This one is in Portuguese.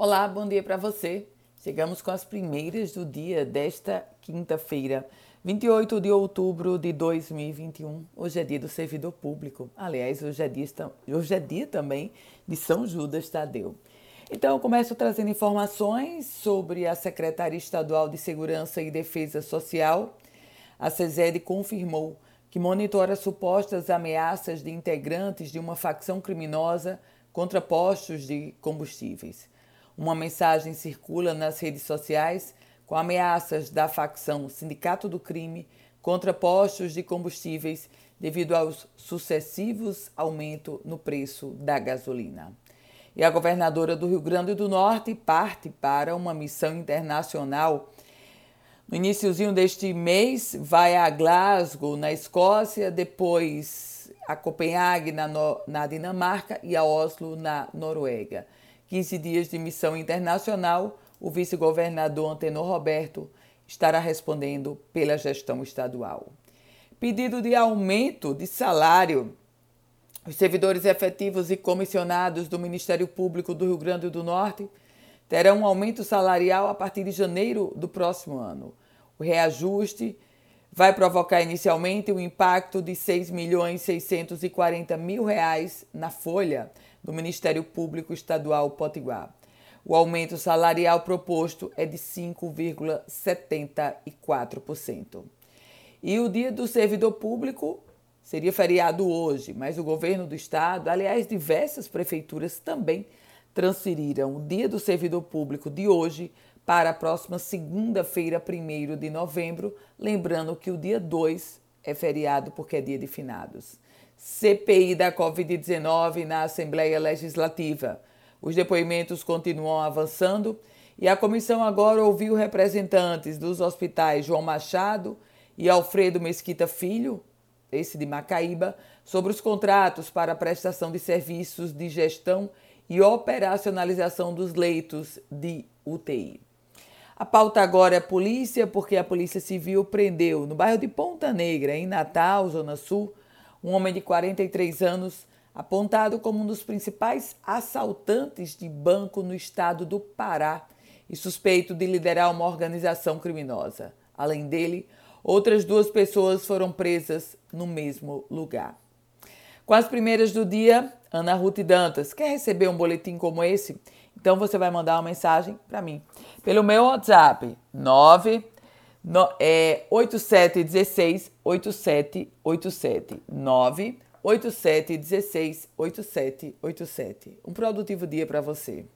Olá, bom dia para você. Chegamos com as primeiras do dia desta quinta-feira, 28 de outubro de 2021. Hoje é dia do servidor público. Aliás, hoje é dia, hoje é dia também de São Judas Tadeu. Então, eu começo trazendo informações sobre a Secretaria Estadual de Segurança e Defesa Social. A CESED confirmou que monitora supostas ameaças de integrantes de uma facção criminosa contra postos de combustíveis. Uma mensagem circula nas redes sociais com ameaças da facção Sindicato do Crime contra postos de combustíveis devido aos sucessivos aumentos no preço da gasolina. E a governadora do Rio Grande do Norte parte para uma missão internacional. No iníciozinho deste mês, vai a Glasgow, na Escócia, depois a Copenhague, na, no na Dinamarca, e a Oslo, na Noruega. 15 dias de missão internacional, o vice-governador Antenor Roberto estará respondendo pela gestão estadual. Pedido de aumento de salário. Os servidores efetivos e comissionados do Ministério Público do Rio Grande do Norte terão um aumento salarial a partir de janeiro do próximo ano. O reajuste vai provocar inicialmente um impacto de R$ 6 milhões 640 mil reais na folha do Ministério Público Estadual Potiguar. O aumento salarial proposto é de 5,74%. E o Dia do Servidor Público seria feriado hoje, mas o governo do estado, aliás, diversas prefeituras também transferiram o Dia do Servidor Público de hoje para a próxima segunda-feira, 1 de novembro, lembrando que o dia 2 é feriado porque é dia de finados. CPI da Covid-19 na Assembleia Legislativa. Os depoimentos continuam avançando e a comissão agora ouviu representantes dos hospitais João Machado e Alfredo Mesquita Filho, esse de Macaíba, sobre os contratos para a prestação de serviços de gestão e operacionalização dos leitos de UTI. A pauta agora é a polícia, porque a Polícia Civil prendeu no bairro de Ponta Negra, em Natal, Zona Sul, um homem de 43 anos, apontado como um dos principais assaltantes de banco no estado do Pará e suspeito de liderar uma organização criminosa. Além dele, outras duas pessoas foram presas no mesmo lugar. Com as primeiras do dia, Ana Ruth Dantas. Quer receber um boletim como esse? Então você vai mandar uma mensagem para mim pelo meu WhatsApp 9 no, é 8716 8787 9 8716 8787. Um produtivo dia para você.